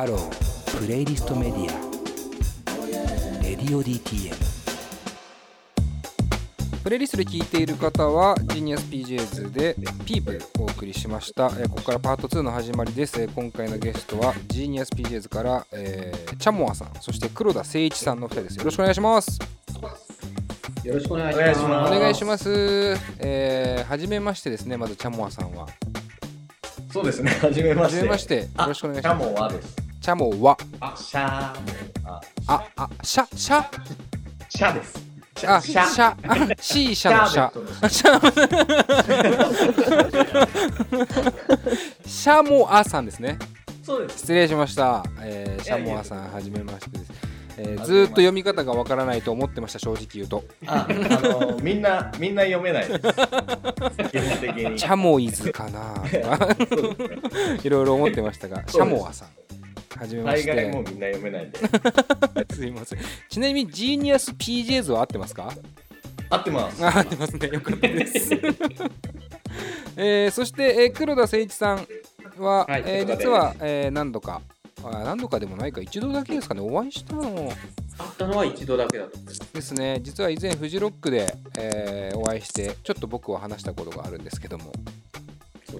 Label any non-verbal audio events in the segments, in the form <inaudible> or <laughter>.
ハロープレイリストメディアレディオ DTM プレイリストで聴いている方は Genius PJs で People をお送りしました、えーここからパート2の始まりです、えー今回のゲストは Genius PJs から、えーシャモアさんそして黒田誠一さんの2人です。よろしくお願いします。よろしくお願いしお願いします。お願いします。えー、はじめましてですねまずシャモアさんは。そうですね、<laughs> はじめまして。はじめまして。よあろしくお願いします。モはです。チャモは？あ、シャモあ、ああシャシャ？シャです。シあシャ。あ C <laughs> シャのシャ。シャシャ。<laughs> モアさんですね。そうです。失礼しました、えーシャモアさんはじめましてです、えーずーっと読み方がわからないと思ってました正直言うと。あ、あの、みんな、みんな読めないです。<laughs> 基本的に。チャモイズかなとか。いろいろ思ってましたがシャモアさんはじめまし大概もうてみんな読めないんで。<laughs> すいません。ちなみにジーニアス PJs は合ってますか？合ってます。あ合ってますね。よかったです。<laughs> えーそして、えー黒田誠一さんは、はいえー実は、えー何度かあ何度かでもないか。一度だけですかね。お会いしたの会ったのは一度だけだと。ですね。実は以前フジロックで、えーお会いしてちょっと僕は話したことがあるんですけども、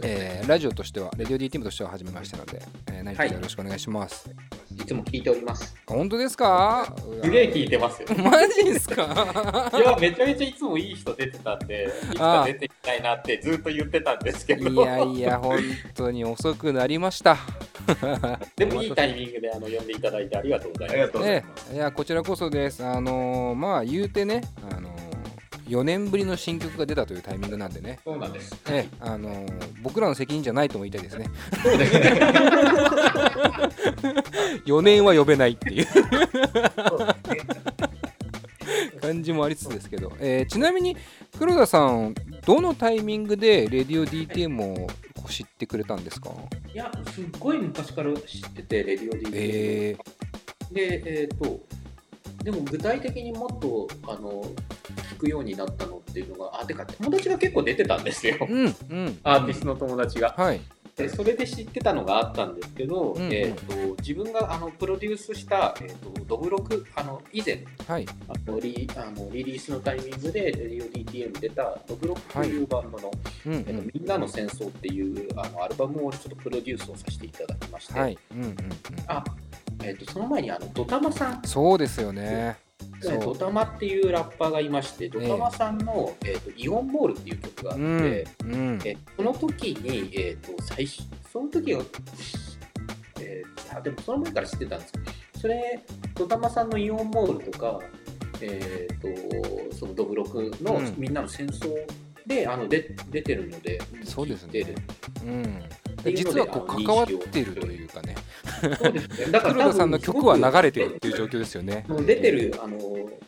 えーラジオとしてはレディオ D ティムとしては初めましてなので、えー何卒よろしくお願いします、いつも聞いております。本当ですか？すげえ聞いてますよ。<laughs> マジですか？いや、めちゃめちゃいつもいい人出てたんで、いつか出ていきたいなってずっと言ってたんですけど、いやいや本当に遅くなりました <laughs> でもいいタイミングであの呼んでいただいてありがとうございます。ありがとうございえます。えいやこちらこそですあのーまあ言うてねあのー4年ぶりの新曲が出たというタイミングなんでね。そうなんです。ええあのー僕らの責任じゃないとも言いたいですね。そうですね。4年は呼べないっていう。感じもありつつですけど、えーちなみに黒田さんどのタイミングでレディオ DTM を知ってくれたんですか？いや、すっごい昔から知ってて、レディオ D。えで、えっ、と、でも具体的にもっとあの聞くようになったのっていうのが、あ、てか友達が結構出てたんですよ。ー、。うんうん。アーティストの友達が。はい。でそれで知ってたのがあったんですけど、うんうん。えー、と自分があのプロデュースした、えー、とドブロクあの以前はい。あのリあのリリースのタイミングで RadioDTM 出たドブロクというバンドの、うんうえーとんみんなの戦争っていうあのアルバムをちょっとプロデュースをさせていただきまして、はい。うんうんうん。あえー、とその前にあのドタマさん。そうですよねドう。タマっていうラッパーがいまして、ドタマさんの、えーとイオンボールっていう曲があって、うんうん。えその時に、えー、と最初その時は、えーあでもその前から知ってたんですけどそれ戸玉さんのイオンモールとか、えー、とそのドブロクのうん。みんなの戦争で、あので出てるのでそうですね。うん。実はこう関わってるというかねそうですね。だから黒田さんの曲は流れてるっていう状況ですよね。出てるあの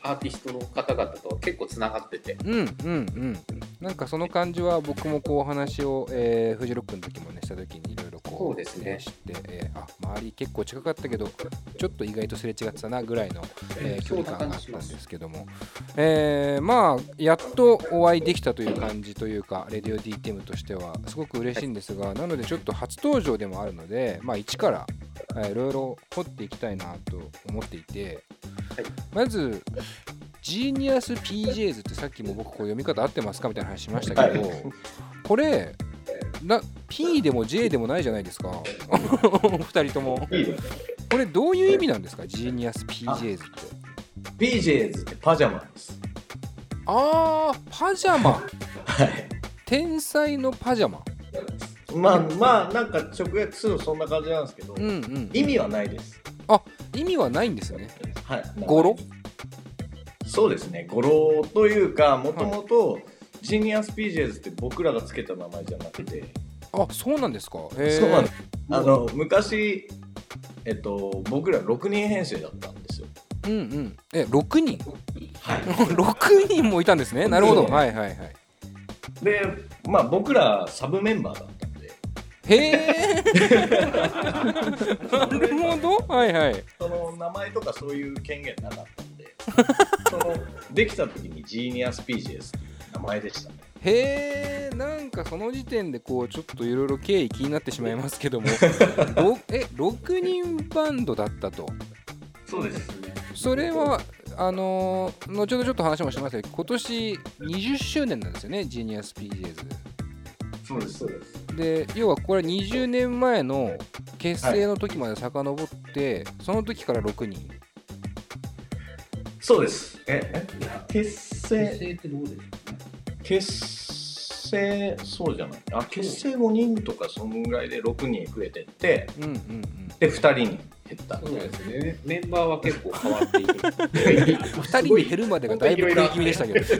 アーティストの方々とは結構つながってて。うんうんうん。なんかその感じは僕もこうお話を、えーフジロックの時もねした時にいろいろそうですね。知って、えーあ周り結構近かったけどちょっと意外とすれ違ってたなぐらいの、えー距離感があったんですけども、えーまあやっとお会いできたという感じというかレディオ DTM としてはすごく嬉しいんですが、なのでちょっと初登場でもあるのでまあ一からえーいろいろ掘っていきたいなと思っていて、はい。まずジーニアス PJs ってさっきも僕こう読み方合ってますかみたいな話しましたけど、はい。これな P でも J でもないじゃないですか。<laughs> 2人とも。これどういう意味なんですか？ジーニアス PJs って。PJs ってパジャマです。あーパジャマ。はい。天才のパジャマ。まあまあ、なんか直訳するとそんな感じなんですけど、うんうん意味はないです。意味はないんですね。はい。語呂？そうですね、語呂というか、もともと、ジニアス PJs って僕らがつけた名前じゃなくて、あそうなんですか。そうなんです。あの昔、えっと、僕ら6人編成だったんですよ。うんうん。え6人？はい、<laughs> 6人もいたんですね。なるほど。そうはいはいはい。で、まあ僕らサブメンバーだったんで、へえなるほど。はいはい。その名前とかそういう権限なかったんで、<laughs> そのできた時にジーニアス PJs っていう名前でしたね。へえなんかその時点でこうちょっといろいろ経緯気になってしまいますけども <laughs> ろえ6人バンドだったと？そうですね。それはあのー後ほどちょっと話もしますけど今年20周年なんですよねジーニアス PJs そうですそうです。で要はこれ20年前の結成の時まで遡って、その時から6人。そうです。ええ結成結成ってどうですかね結成そうじゃない。あ結成5人とかそんぐらいで6人増えてってうんうんうん。で2人に減った。そうなんですね。メンバーは結構変わっていく。<laughs> 2人に減るまでがだいぶ食い気味でしたけど。<laughs>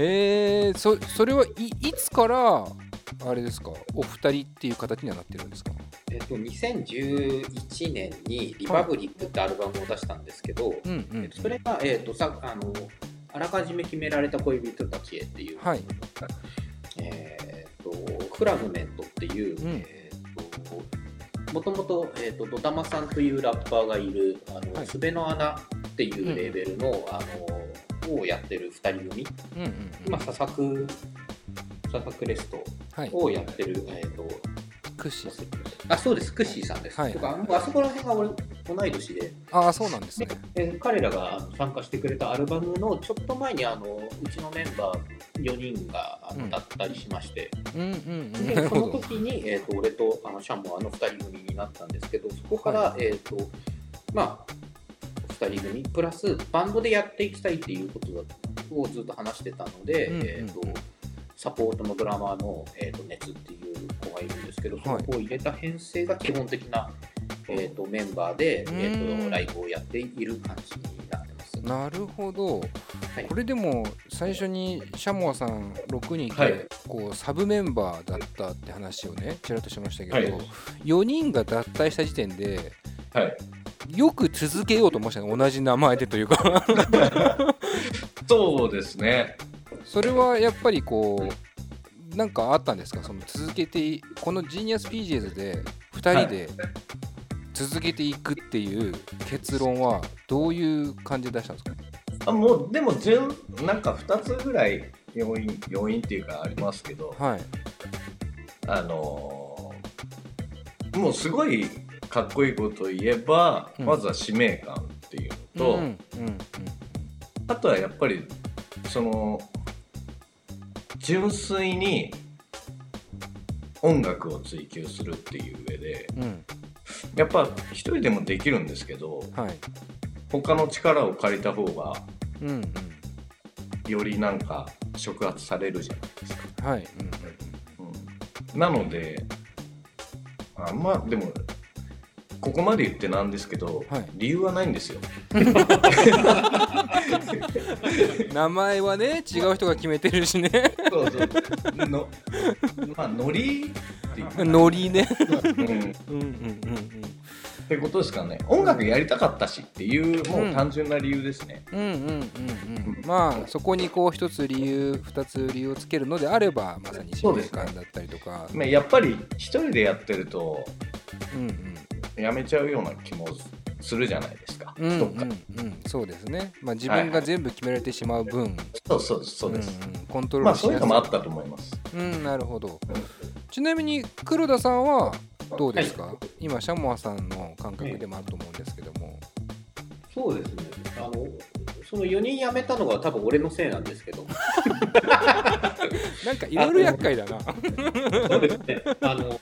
えー、そそれはいいつからあれですか？お二人っていう形にはなってるんですか？えっと2011年に「リパブリック」ってアルバムを出したんですけど、うんうん。えっとそれが、えっとさあのあらかじめ決められた恋人たちへっていう、はい。えっとフラグメントっていう、うん。えっともともと,、えっとドタマさんというラッパーがいる「あのはい。すべの穴」っていうレーベルの,、あのをやってる2人組。うんうんうん。今佐々木佐々木レストはい。をやってる、えっとクッシーあそうですクッシーさんです、はい。とかあそこら辺が俺同い年で。ああそうなんですね。えー彼らが参加してくれたアルバムのちょっと前にあのうちのメンバー4人が歌ったりしまして、うんうんうん。なでその時に、えー、と俺とあのシャンモあの2人組になったんですけどそこから、えっ、とまあ2人組プラスバンドでやっていきたいっていうことだをずっと話してたので、うんうんうん。えー、とサポートのドラマーの、えー、と熱っていうけど、その子を入れた編成が基本的な、えー、とメンバーで、うん。えー、とライブをやっている感じになってます。なるほど、はい。これでも最初にシャモアさん6人で、はい。こうサブメンバーだったって話をねちらっとしましたけど、はい。4人が脱退した時点ではい。よく続けようと思いましたね同じ名前でというか。<laughs> そうですね。それはやっぱりこうなんかあったんですか？その続けていこのジーニアス PJs で2人で続けていくっていう結論はどういう感じで出したんですか？あもうでも順なんか2つぐらい要因要因っていうかありますけどはい。あのーもうすごいかっこいいことを言えば、うん。まずは使命感っていうのと、うんうんうん。あとはやっぱりその純粋に音楽を追求するっていう上でうんやっぱ一人でもできるんですけどはい。他の力を借りた方がうんうん。よりなんか触発されるじゃないですか。はい。うん、なのであんまでもここまで言ってなんですけど、はい。理由はないんですよ。う <laughs> ん名前はね違う人が決めてるしね。そうそう。のまあノリ <laughs> ノリねうん、っうんうん。うんてことですかね。音楽やりたかったしっていうもうん。う単純な理由ですね。うんうんうんうん。まあそこにこう一つ理由二つ理由をつけるのであればまさに使命感だったりとか。まあやっぱり一人でやってるとうんうんやめちゃうような気もするじゃないですか。うんうんどっか。うんそうですね。まあ自分が全部決められてしまう分。そうそうそうです。んうんコントローまあルしやすい。そういうのもあったと思います。うんなるほど。ちなみに黒田さんはどうですか、今シャモアさんの感覚でもあると思うんですけども、そうですね。あのその4人辞めたのが多分俺のせいなんですけど。<laughs> なんかいろいろ厄介だな。<laughs> そうですね。あの、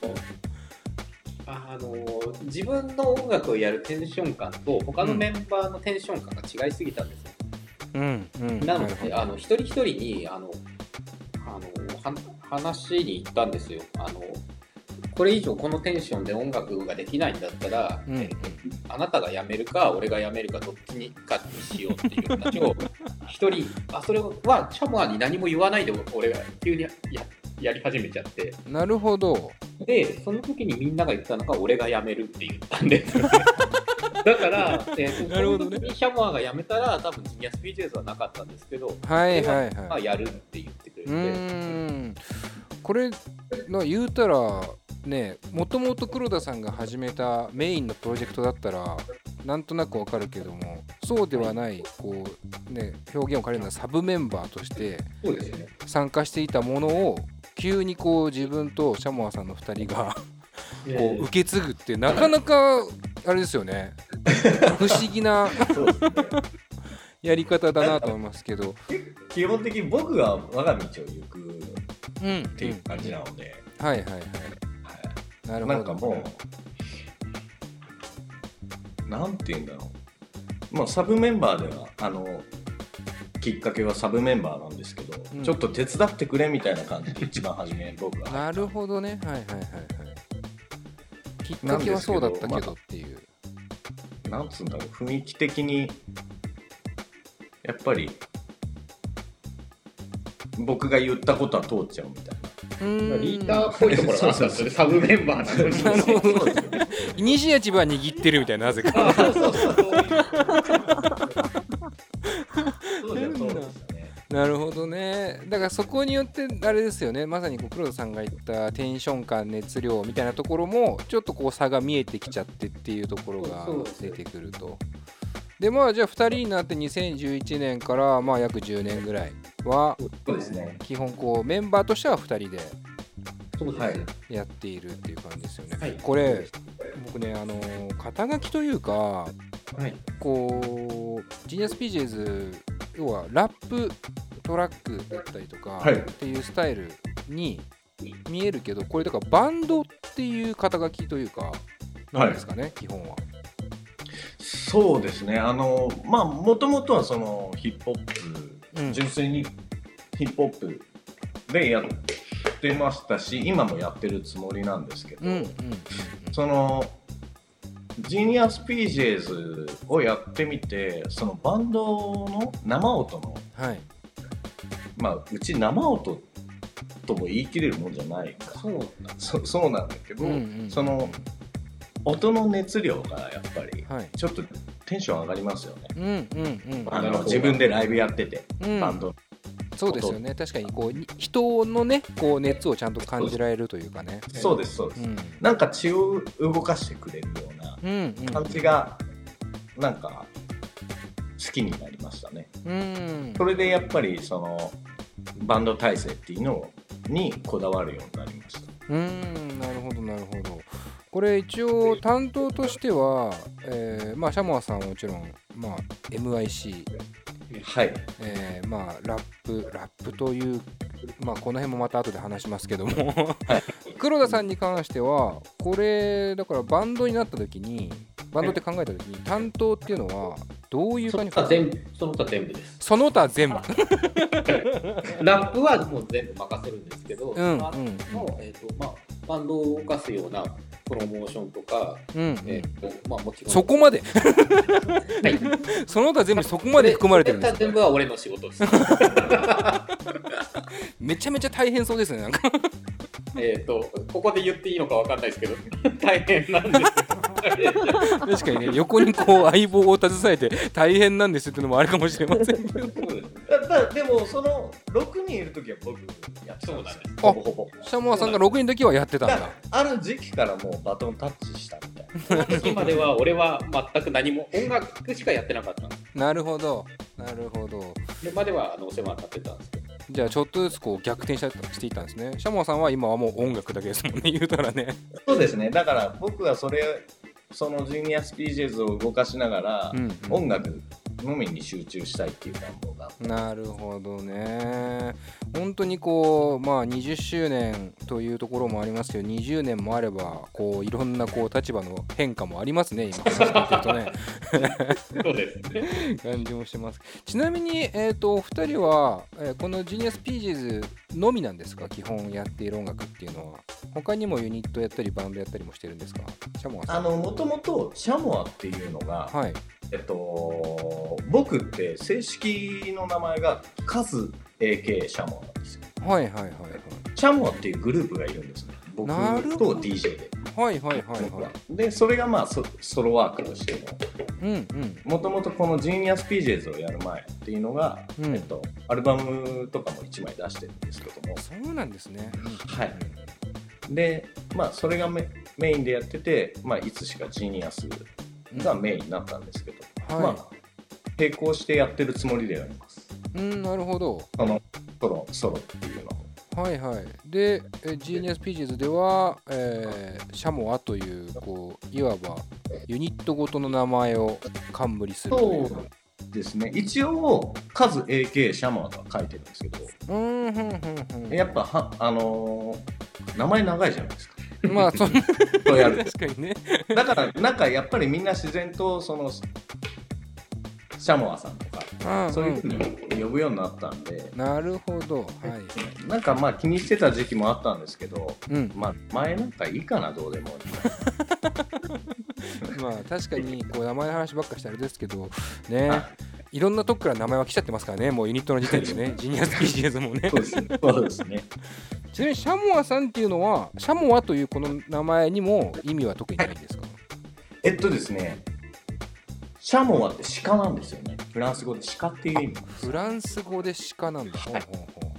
あの自分の音楽をやるテンション感と他のメンバーのテンション感が違いすぎたんですよ。うんうんなので、あの一人一人にあのあのは話に行ったんですよ。あのこれ以上このテンションで音楽ができないんだったら、うんえあなたが辞めるか俺が辞めるかどっちにかにしようっていう話を一人あそれはチャモアに何も言わないで俺が急にややり始めちゃって。なるほど。でその時にみんなが言ったのが俺が辞めるって言ったんです。よ <laughs> ねだから、えーとなるほどね。シャモアが辞めたら多分ジニアスピーチェスはなかったんですけどはいはいまあ、はいやるって言ってくれて。うーん。これの言うたらねもともと黒田さんが始めたメインのプロジェクトだったらなんとなくわかるけどもそうではないこう、ね、表現を借りるのはサブメンバーとしてそうですね。参加していたものを急にこう自分とシャモアさんの2人がこう受け継ぐってなかなかあれですよね。<laughs> 不思議なやり方だなと思いますけど、基本的に僕が我が道を行くうん、っていう感じなので、はいはいはい。はい。なるほど。なんかもうなんて言うんだろう。まあサブメンバーではあのきっかけはサブメンバーなんですけど、うん。ちょっと手伝ってくれみたいな感じで一番初め僕が。なるほどね。はいはいはいはいきっかけはそうだったけどっていう、なんつうんだろう雰囲気的にやっぱり僕が言ったことは通っちゃうみたいな。うーん。リーダーっぽいところがあったんですよね。サブメンバーなのに。<laughs> なるほど。イニシアチブは握ってるみたいななぜか。そうそうそうなるほどね。だからそこによってあれですよね。まさにこう黒田さんが言ったテンション感熱量みたいなところもちょっとこう差が見えてきちゃってっていうところが出てくると。でまあじゃあ2人になって2011年からまあ約10年ぐらいは基本こうメンバーとしては2人ではい。やっているっていう感じですよね、はい。これ僕ねあの肩書きというかはい。こうジーニアス PJs 要はラップトラックだったりとかはい。っていうスタイルに見えるけどこれだからバンドっていう肩書きというかなんですかね、基本は。そうですね。あのまあもともとはそのヒップホップうん。純粋にヒップホップでやってましたし今もやってるつもりなんですけど、うんうんそのジーニアス PJs をやってみてそのバンドの生音のはい。まあうち生音とも言い切れるもんじゃないか。そうそそうなんだけど、うんうんその音の熱量がやっぱりはい。ちょっとテンション上がりますよね、うんうんうん。あの自分でライブやってて、うん。バンドそうですよね。確かにこうに人のねこう熱をちゃんと感じられるというかね。そうですそうです、うん。なんか血を動かしてくれるような感じがなんか好きになりましたね。うん。それでやっぱりそのバンド体制っていうのにこだわるようになりました。うんなるほどなるほど。これ一応担当としては、えーまあシャモアさんはもちろん、まあ、MIC、はい。えーまあラップラップというまあこの辺もまた後で話しますけども。黒田さんに関してはこれだからバンドになった時にバンドって考えた時に担当っていうのはどういうそ感じその他全部です。その他全部。ラップはもう全部任せるんですけど、うん。その後のえーとまあ、バンドを動かすようなプロモーションとか、うんうんえーとまあ、もちろん。そこまではい、<laughs> その他全部そこまで含まれてるんです全部は俺の仕事です。<laughs> めちゃめちゃ大変そうですねなんかえっと、ここで言っていいのかわかんないですけど、<laughs> 大変なんですよ。確かにね横にこう相棒を携えて大変なんですっていうのもあるかもしれませんけど。だだでもその6人いる時は僕やってたんですよ。あほぼほぼシャモアさんが6人の時はやってたんだ。だある時期からもうバトンタッチしたみたいな。今では俺は全く何も音楽しかやってなかった。なるほどなるほど。でまではあのお世話になってたんですけど。じゃあちょっとずつこう逆転したしていったんですね。シャモアさんは今はもう音楽だけですもんね言うたらね。そうですね。だから僕はそれそのジュニアス PJs を動かしながら、音楽のみに集中したいっていう願望がなるほどね。本当にこうまあ20周年というところもありますけど20年もあればこういろんなこう立場の変化もありますね今話聞いてるとね。そうですね。感じもしてます。ちなみに、えー、とお二人は、えーこのジュニアス PGs のみなんですか？基本やっている音楽っていうのは。他にもユニットやったりバンドやったりもしてるんですか？シャモアさん。あのもともとシャモアっていうのが、はい。えっと僕って正式の名前がカズ AK シャモアなんですよ。はいはいはいシャモアっていうグループがいるんですね。僕と DJ で。はいはいはい僕ははいでそれがまあソソロワークとしてうんうん。もともとこのジーニアス PJs をやる前っていうのが、うん。えっと、アルバムとかも1枚出してるんですけども。そうなんですね、うんはい。でまあそれがメメインでやってて、まあ、いつしか Genius がメインになったんですけど、はい。まあ並行してやってるつもりでありますうんなるほど。そのソロソロっていうの。をはいはい。でえ Genius PJs では、えーシャモアというこういわばユニットごとの名前を冠するという。そうですね。一応数 AK シャマーとは書いてるんですけど。うんうんうんうん。やっぱはあのー名前長いじゃないですか。まあそんな。そうやる確かにね。だからなんかやっぱりみんな自然とそのシャモアさんとかうんうん。そういうふうに呼ぶようになったんで、なるほど。はい。なんかまあ気にしてた時期もあったんですけどうん。まあ前なんかいいかなどうでも。<laughs> まあ確かにこう名前の話ばっかしてあれですけどね。はい。ろんなとこから名前は来ちゃってますからね。もうユニットの時点でね。<laughs> ジニアスピージーズもね。そうですね。ね。<laughs> ちなみにシャモアさんっていうのはシャモアというこの名前にも意味は特にないんですか、えっとですねシャモアって鹿なんですよね。フランス語で鹿っていう意味フランス語で鹿なんだ、はい。ほうほうほうほ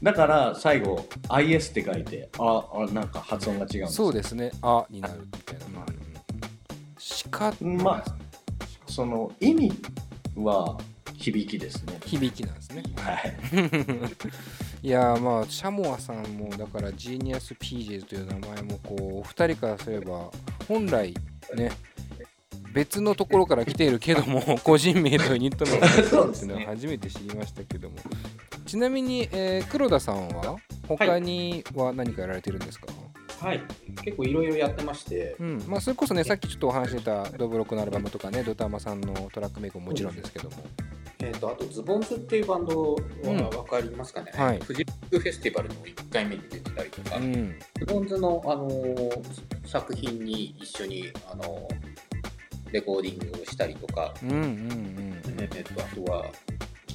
だから最後 IS って書いてああなんか発音が違うんそうですね「あ」になるみたいな、うんうん。うん鹿まあその意味は響きですね。響きなんですね。はい。<laughs> いやーまあシャモアさんもだから Genius PJs という名前もこうお二人からすれば本来ね別のところから来ているけども <laughs> 個人名とユニット名が入ってるっていうのは初めて知りましたけども、ちなみに、えー黒田さんは他には何かやられてるんですか、はい、結構いろいろやってまして、うん。まあ、それこそねさっきちょっとお話ししたドブロックのアルバムとかねドタマさんのトラックメイクももちろんですけども、えー、とあとズボンズっていうバンドは分かりますかね、はい。フジロックフェスティバルの1回目に出てたりとか、うん、ズボンズの、あのー作品に一緒に、あのーレコーディングをしたりとか、うんうんうんえー、とあとは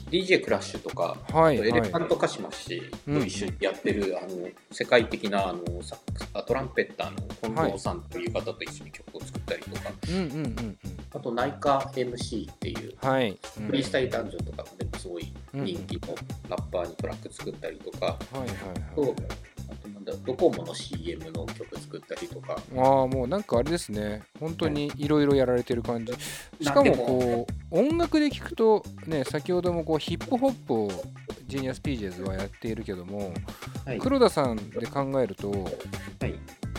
DJ クラッシュとか、はいエレファはい。ントカシマシと一緒にやってる、あの世界的なあのサックスあトランペッターの近藤さんという方と一緒に曲を作ったりとか、うんうんうんうん。あとナイカ MC っていうはい、うんフリースタイルダンジョンとかでもすごいうん。人気のラッパーにトラック作ったりとか、はいはいとはいドコモの CM の曲作ったりとか。ああもうなんかあれですね。本当にい。ろいろやられてる感じ。しかもこう音楽で聞くとね先ほどもこうヒップホップをジーニアスピージェズはやっているけども、はい。黒田さんで考えるとはい。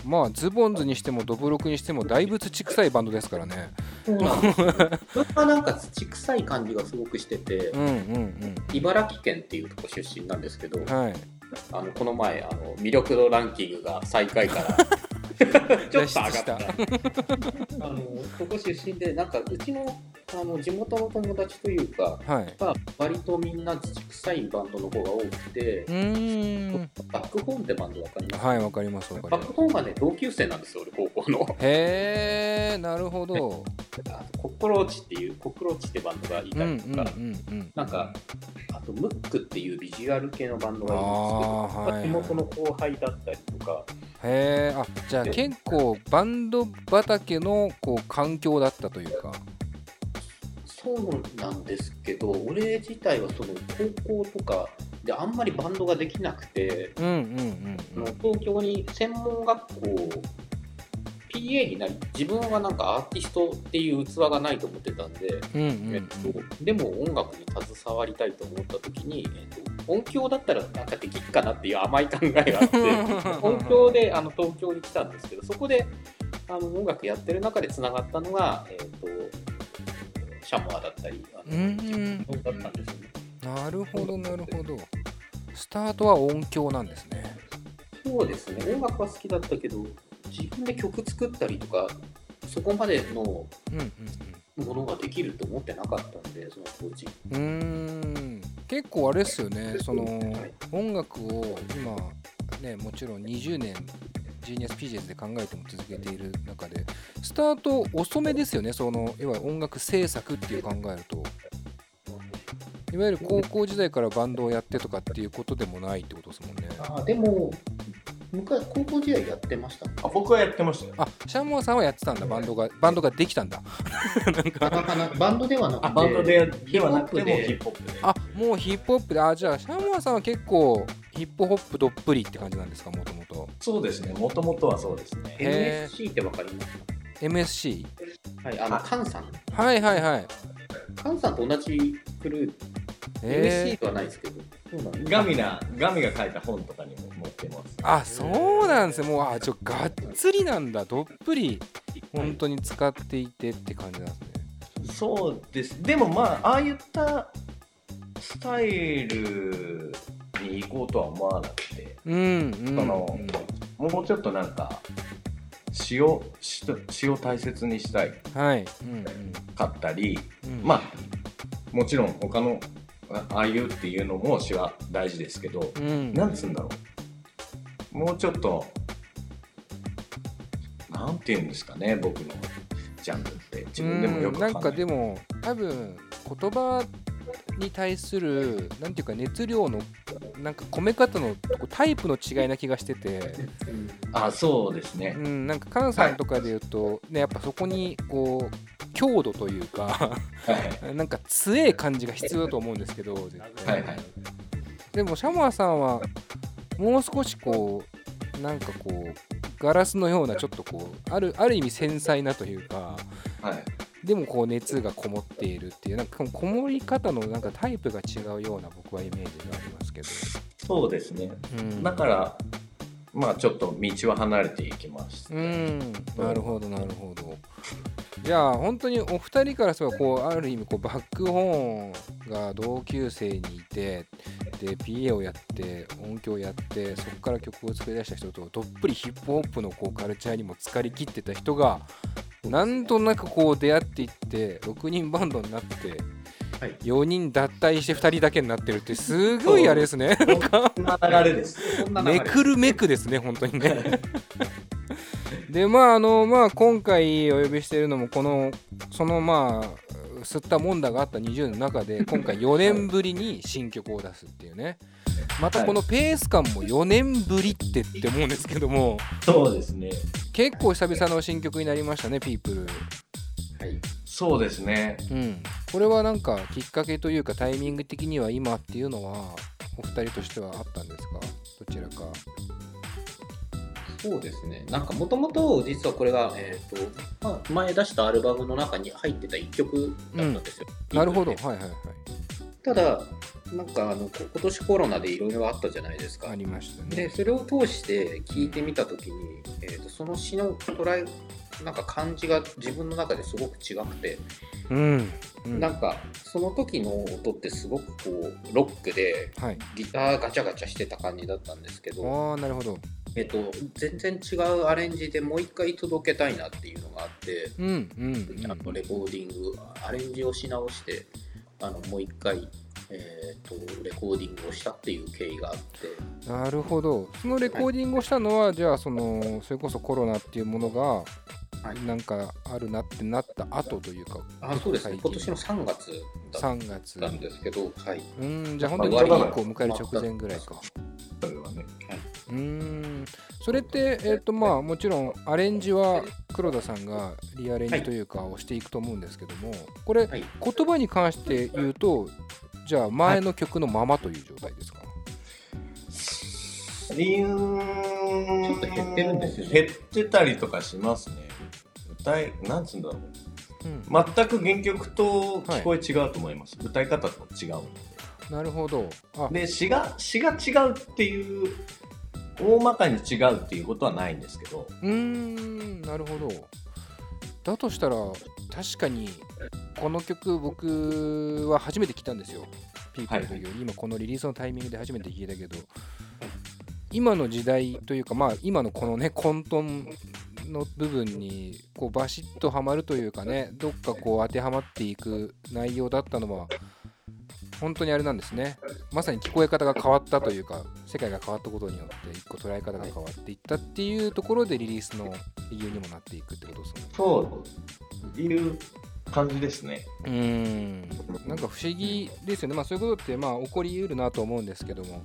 まあズボンズにしてもドブロクにしてもだいぶ土臭いバンドですからね。そうなんなんか土臭い感じがすごくしててうんうん茨城県っていうとこ出身なんですけどうんはいあのこの前あの魅力度ランキングが最下位から <laughs> <laughs> ちょっと上がった。あのここ出身でなんかうちのあの地元の友達というかはい。が割とみんな土臭いバンドの方が多くてバックホーンってバンドわかりますはいわかりますわかります。バックホーンがね同級生なんですよ俺高校の。へえなるほど。<laughs> あとコックローチっていうコックローチってバンドがいうんうんうんたりとか、うん。なんかあとムックっていうビジュアル系のバンドがいるんですけど、地元の後輩だったりとか。へえあじゃあ結構バンド畑のこう環境だったというかそうなんですけど俺自体はその高校とかであんまりバンドができなくて、うんうんうんあの東京に専門学校 PA になり自分はなんかアーティストっていう器がないと思ってたんで、うんうんえっと、でも音楽に携わりたいと思った時に、えっと、音響だったらなんかできるかなっていう甘い考えがあって <laughs> 音響であの東京に来たんですけどそこであの音楽やってる中でつながったのが、えっと、シャモアだったりうんだったんですよね。なるほどなるほど。スタートは音響なんですね。そうですね。音楽は好きだったけど自分で曲作ったりとかそこまでのものができると思ってなかったんでその当時。うん。結構あれですよね。そのはい。音楽を今ねもちろん20年ジーニアスピージェズで考えても続けている中でスタート遅めですよねそのいわゆる音楽制作っていう考えると。いわゆる高校時代からバンドをやってとかっていうことでもないってことですもんね。あでも昔高校時代やってましたあ僕はやってましたよ。あシャモアさんはやってたんだバンドがバンドができたんだ。<laughs> なんか。あのバンドではなくてあバンドでで。はなくてもヒヒッップホップで。あもうヒップホップで。あじゃあシャモアさんは結構ヒップホップどっぷりって感じなんですかもともとそうですね。もともとはそうですね。へ MSC ってわかります MSC? かはいあのあカンさん。はいはいはい。カンさんと同じクルー、え MC ではないですけど、そうなんですガミなガミが書いた本とかにも載ってます。あそうなんですね。もうあちょがっつりなんだ。どっぷり本当に使っていてって感じなんですね、そうです。でもまあああいったスタイルに行こうとは思わなくてうんうん。そのもうちょっとなんか詩を詩を大切にしたい。うんはい、うんかったりうん。うん、まあもちろん他のあああいうっていうのも詩は大事ですけどうん、なんつうんだろう。もうちょっとなんて言うんですかね僕のジャンルって。自分でもよくうんなんかでも多分言葉に対するなんていうか熱量のなんか込め方のタイプの違いな気がしてて、うんあそうですね。うん、なんか菅さんとかで言うと、ね、やっぱそこにこう強度というかはい <laughs> なんか強え感じが必要だと思うんですけど絶対。はいはい。でもシャモアさんはもう少しこうなんかこうガラスのようなちょっとこうあるある意味繊細なというかはいでもこう熱がこもっているっていうなんかこもり方のなんかタイプが違うような僕はイメージがありますけど、そうですね。うん、だからまあちょっと道は離れていきます、うん。なるほどなるほど。じゃあ本当にお二人からすればこうある意味こうバックホーンが同級生にいてで PA をやって音響をやってそこから曲を作り出した人とどっぷりヒップホップのこうカルチャーにも浸かりきってた人がなんとなくこう出会っていって6人バンドになってはい。4人脱退して2人だけになってるってすごいあれですね。めくるめくですね本当にね。でまああのまあ今回お呼びしているのもこのそのまあ吸ったもんだがあった20年の中で今回4年ぶりに新曲を出すっていうねまたこのペース感も4年ぶりってって思うんですけども。そうですね。結構久々の新曲になりましたねピープルはい。そうですね。うん。これはなんかきっかけというかタイミング的には今っていうのはお二人としてはあったんですか？どちらか。そうですね。なんかもともと実はこれが、えーとまあ、前出したアルバムの中に入ってた1曲だったんですよ。なるほど。はいはいはい。ただ、なんかあのこ今年コロナでいろいろあったじゃないですか。あ。りましたね。で、それを通して聞いてみたときに、えーと、その詩の捉え、なんか感じが自分の中ですごく違くて、うん、うん。なんかその時の音ってすごくこうロックではい。ギターガチャガチャしてた感じだったんですけど、ああなるほど。えっと、全然違うアレンジでもう一回届けたいなっていうのがあって、うんうんうん。レコーディングアレンジをし直してあのもう一回、えー、とレコーディングをしたっていう経緯があって。なるほど。そのレコーディングをしたのは、じゃあそのそれこそコロナっていうものがはい。なんかあるなってなった後というかあそうですね。今年の3月だっ3月たんですけど、はい、うんじゃあ本当にピークを迎える直前ぐらいか。それはねうーんそれってえっ、とまあもちろんアレンジは黒田さんがリアレンジというかをしていくと思うんですけどもこれはい、言葉に関して言うとじゃあ前の曲のままという状態ですか、理由ちちょっと減ってるんですよね。減ってたりとかしますね。歌いなんつうんだろう。うん。全く原曲と聞こえ違うと思います、歌い方と違うなるほど。あ。で詩が詩が違うっていう大まかに違うっていうことはないんですけど。うーんなるほど。だとしたら確かにこの曲僕は初めて聞いたんですよ。ピープルという、今このリリースのタイミングで初めて聞いたけど。今の時代というかまあ今のこのね混沌の部分にこうバシッとはまるというかねどっかこう当てはまっていく内容だったのは本当にあれなんですね。まさに聞こえ方が変わったというか世界が変わったことによって一個捉え方が変わっていったっていうところでリリースの理由にもなっていくってことですね。そういう感じですね。うーん。なんか不思議ですよね。まあそういうことってまあ起こりうるなと思うんですけども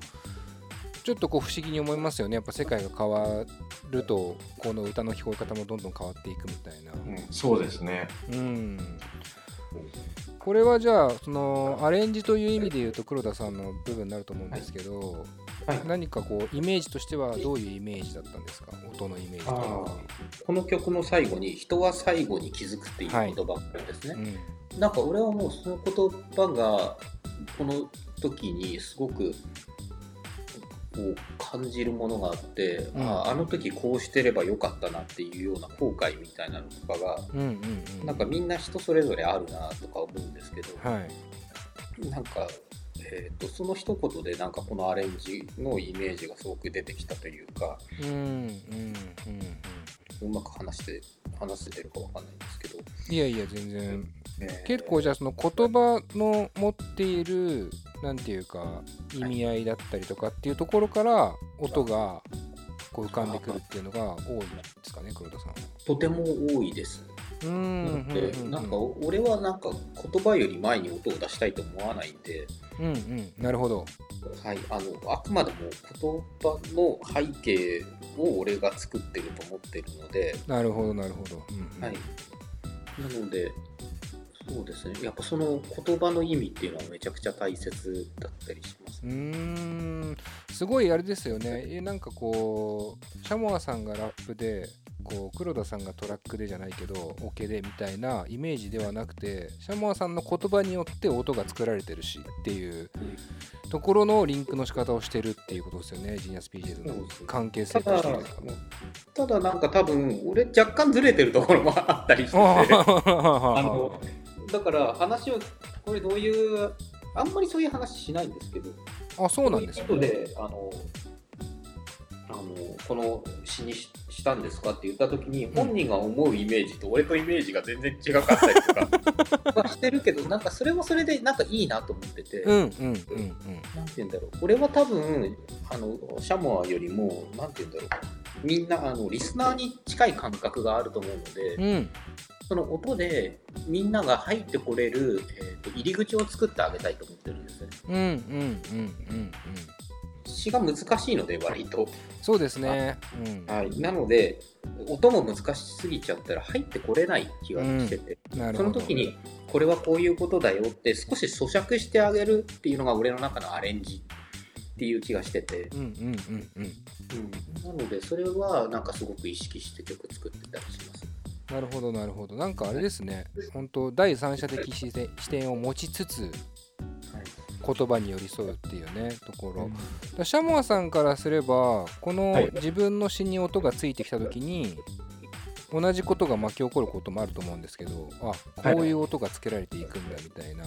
ちょっとこう不思議に思いますよね。やっぱ世界が変わるとこの歌の聞こえ方もどんどん変わっていくみたいな。そうですね。うんこれはじゃあそのアレンジという意味で言うと黒田さんの部分になると思うんですけどはい。何かこうイメージとしてはどういうイメージだったんですか？音のイメージというあかこの曲の最後に「人は最後に気づく」っていう言葉があるんですね、うん。なんか俺はもうその言葉がこの時にすごくこう感じるものがあって、うん。あああの時こうしてればよかったなっていうような後悔みたいなのとかがうんうんうん。なんかみんな人それぞれあるなとか思うんですけど、はい。なんか、えー、とその一言でなんかこのアレンジのイメージがすごく出てきたというかうんうんうんうまく話して話せてるかわかんないんですけど、いやいや全然えー結構じゃあその言葉の持っているなんていうか意味合いだったりとかっていうところから音がこう浮かんでくるっていうのが多いんですかね黒田さんは。とても多いです。うーんでなんか俺はなんか言葉より前に音を出したいと思わないんで、うんうん。なるほど。はい、あのあくまでも言葉の背景を俺が作ってると思ってるので、なるほどなるほど。うんうん。はい、なのでそうですね。やっぱその言葉の意味っていうのはめちゃくちゃ大切だったりしますうーん。すごいあれですよね。えなんかこうシャモアさんがラップでこう黒田さんがトラックでじゃないけどオケでみたいなイメージではなくてシャモアさんの言葉によって音が作られてるしっていうところのリンクの仕方をしてるっていうことですよね。ジーニアス PJs の関係性として。ただなんか多分俺若干ずれてるところもあったりしてあのだから話をこれどういうあんまりそういう話しないんですけど。あそうなんですこねあのあのこの詩にししたんですかって言った時に本人が思うイメージと俺とイメージが全然違かったりとか <laughs> はしてるけどなんかそれもそれでなんかいいなと思ってて、うんうんうんなんて言うんだろう。俺は多分あのシャモアよりもなんて言うんだろう。みんなあのリスナーに近い感覚があると思うので、うんうんその音でみんなが入ってこれる、えーと入り口を作ってあげたいと思ってるんですね。うんうんうんうんうん。詩が難しいので割と。そうですね。うん。はい、なので音も難しすぎちゃったら入ってこれない気がしてて、そなるほど。の時にこれはこういうことだよって少し咀嚼してあげるっていうのが俺の中のアレンジっていう気がしてて、うんうんうんうん。うん、なのでそれはなんかすごく意識して曲作ってたりします。なるほどなるほど。なんかあれですね。本当第三者的視点視点を持ちつつはい言葉に寄り添うっていうねところ、だからシャモアさんからすればこのはい。自分の詩に音がついてきた時に同じことが巻き起こることもあると思うんですけどあこういう音がつけられていくんだみたいな、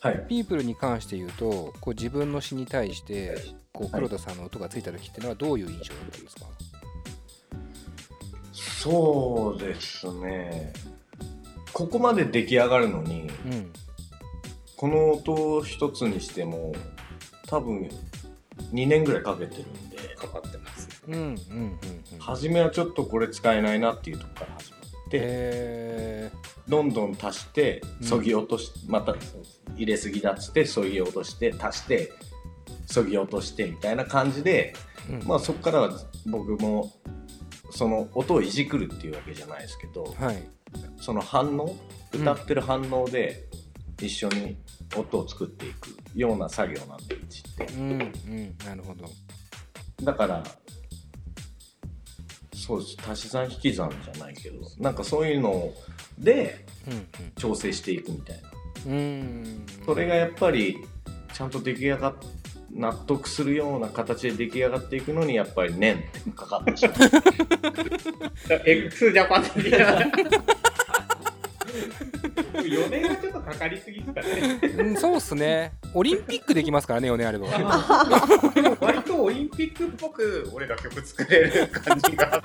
はい。ピープルに関して言うとこう自分の詩に対してこう黒田さんの音がついた時っていうのはどういう印象だったんですか、そうですね。ここまで出来上がるのにうん。この音一つにしても多分2年ぐらいかけてるんでかかってます。うんうんうんうん。初めはちょっとこれ使えないなっていうところから始まってへどんどん足してうん。そぎ落とし、また入れすぎだっつってそぎ落として足してそぎ落としてみたいな感じで、ーうん。まあそこからは僕もその音をいじくるっていうわけじゃないですけどはい。その反応うん。歌ってる反応で一緒に音を作っていくような作業なんでいじって。うんうんなるほど。だからそうです。足し算引き算じゃないけどなんかそういうのでうん調整していくみたいな。うんうん。それがやっぱりちゃんと出来上がっ納得するような形で出来上がっていくのにやっぱり年ってかかってしまう X ジャパン的な。4年はちょっとかかりすぎですかね。うん、そうっすね。オリンピックできますからね、4年あれば。でも割とオリンピックっぽく俺ら曲作れる感じが。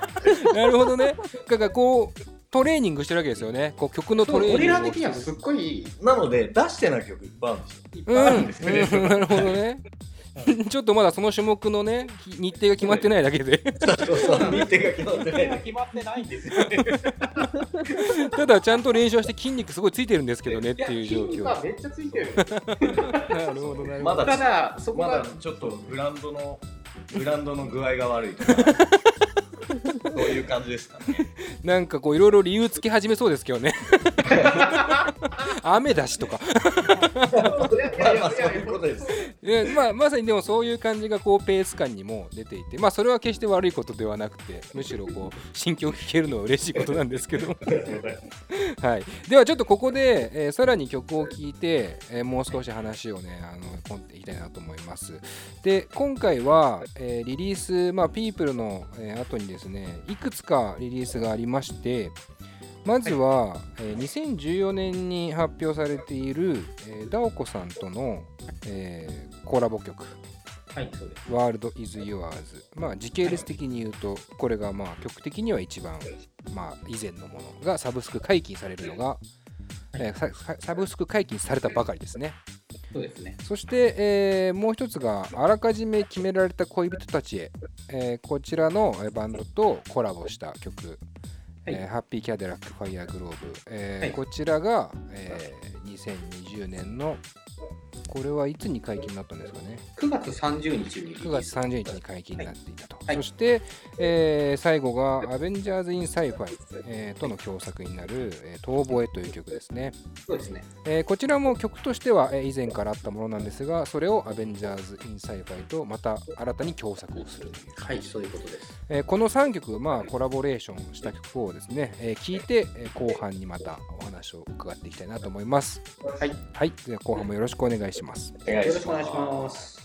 なるほどね。だからこう、トレーニングしてるわけですよね。こう曲のトレーニングを。俺ら的にはすっごいなので出してない曲いっぱいあるんですよいっうん、ぱいあるんですよね。うんなるほどね。ちょっとまだその種目のね、日日程が決まってないだけで、そうそう日程が決まってない決まってないんですよね。<laughs> ただちゃんと練習はして筋肉すごいついてるんですけどねっていう状や筋肉は況。めっちゃついてる。なるほど、なるほど。まだただそこがまだちょっとグラウンドのグラウンドの具合が悪いとかいう感じですかね。<laughs> なんかこういろいろ理由つけ始めそうですけどね。<laughs> 雨だしとか。<laughs> まあまさにでもそういう感じがこうペース感にも出ていてまあそれは決して悪いことではなくてむしろこう心境を聞けるのは嬉しいことなんですけどはい、ではちょっとここで、えーさらに曲を聴いて、えーもう少し話をねあの込んでいきたいなと思います。で今回は、えーリリースまあピープルの、えー後にですねいくつかリリースがありましてまずは、えー2014年に発表されている、えーダオコさんとの、えーコラボ曲はい、そうです。World is Yours まあ時系列的に言うとこれがまあ曲的には一番まあ以前のものがサブスク解禁されるのが、えーサブスク解禁されたばかりですねそうですね。そして、えーもう一つがあらかじめ決められた恋人たちへ、えーこちらのえーバンドとコラボした曲、はい。えーハッピーキャデラックファイヤーグローブ、えーはい。こちらが、えー2020年のこれはいつに解禁になったんですかね？9月30日に。9月30日に解禁になっていたと、はいそして、えー最後が「 Avengers In Sci-Fi」えーとの共作になる「えー遠吠え」という曲ですね、そうですね。えーこちらも曲としては、えー以前からあったものなんですがそれを「 Avengers In Sci-Fi」とまた新たに共作をするというはい、そういうことです。えーこの3曲、まあ、コラボレーションした曲をですね、えー聞いて、えー後半にまたお話を伺っていきたいなと思います。はい。はい、では後半もよろしくお願いします。お願いしよろしくお願いします。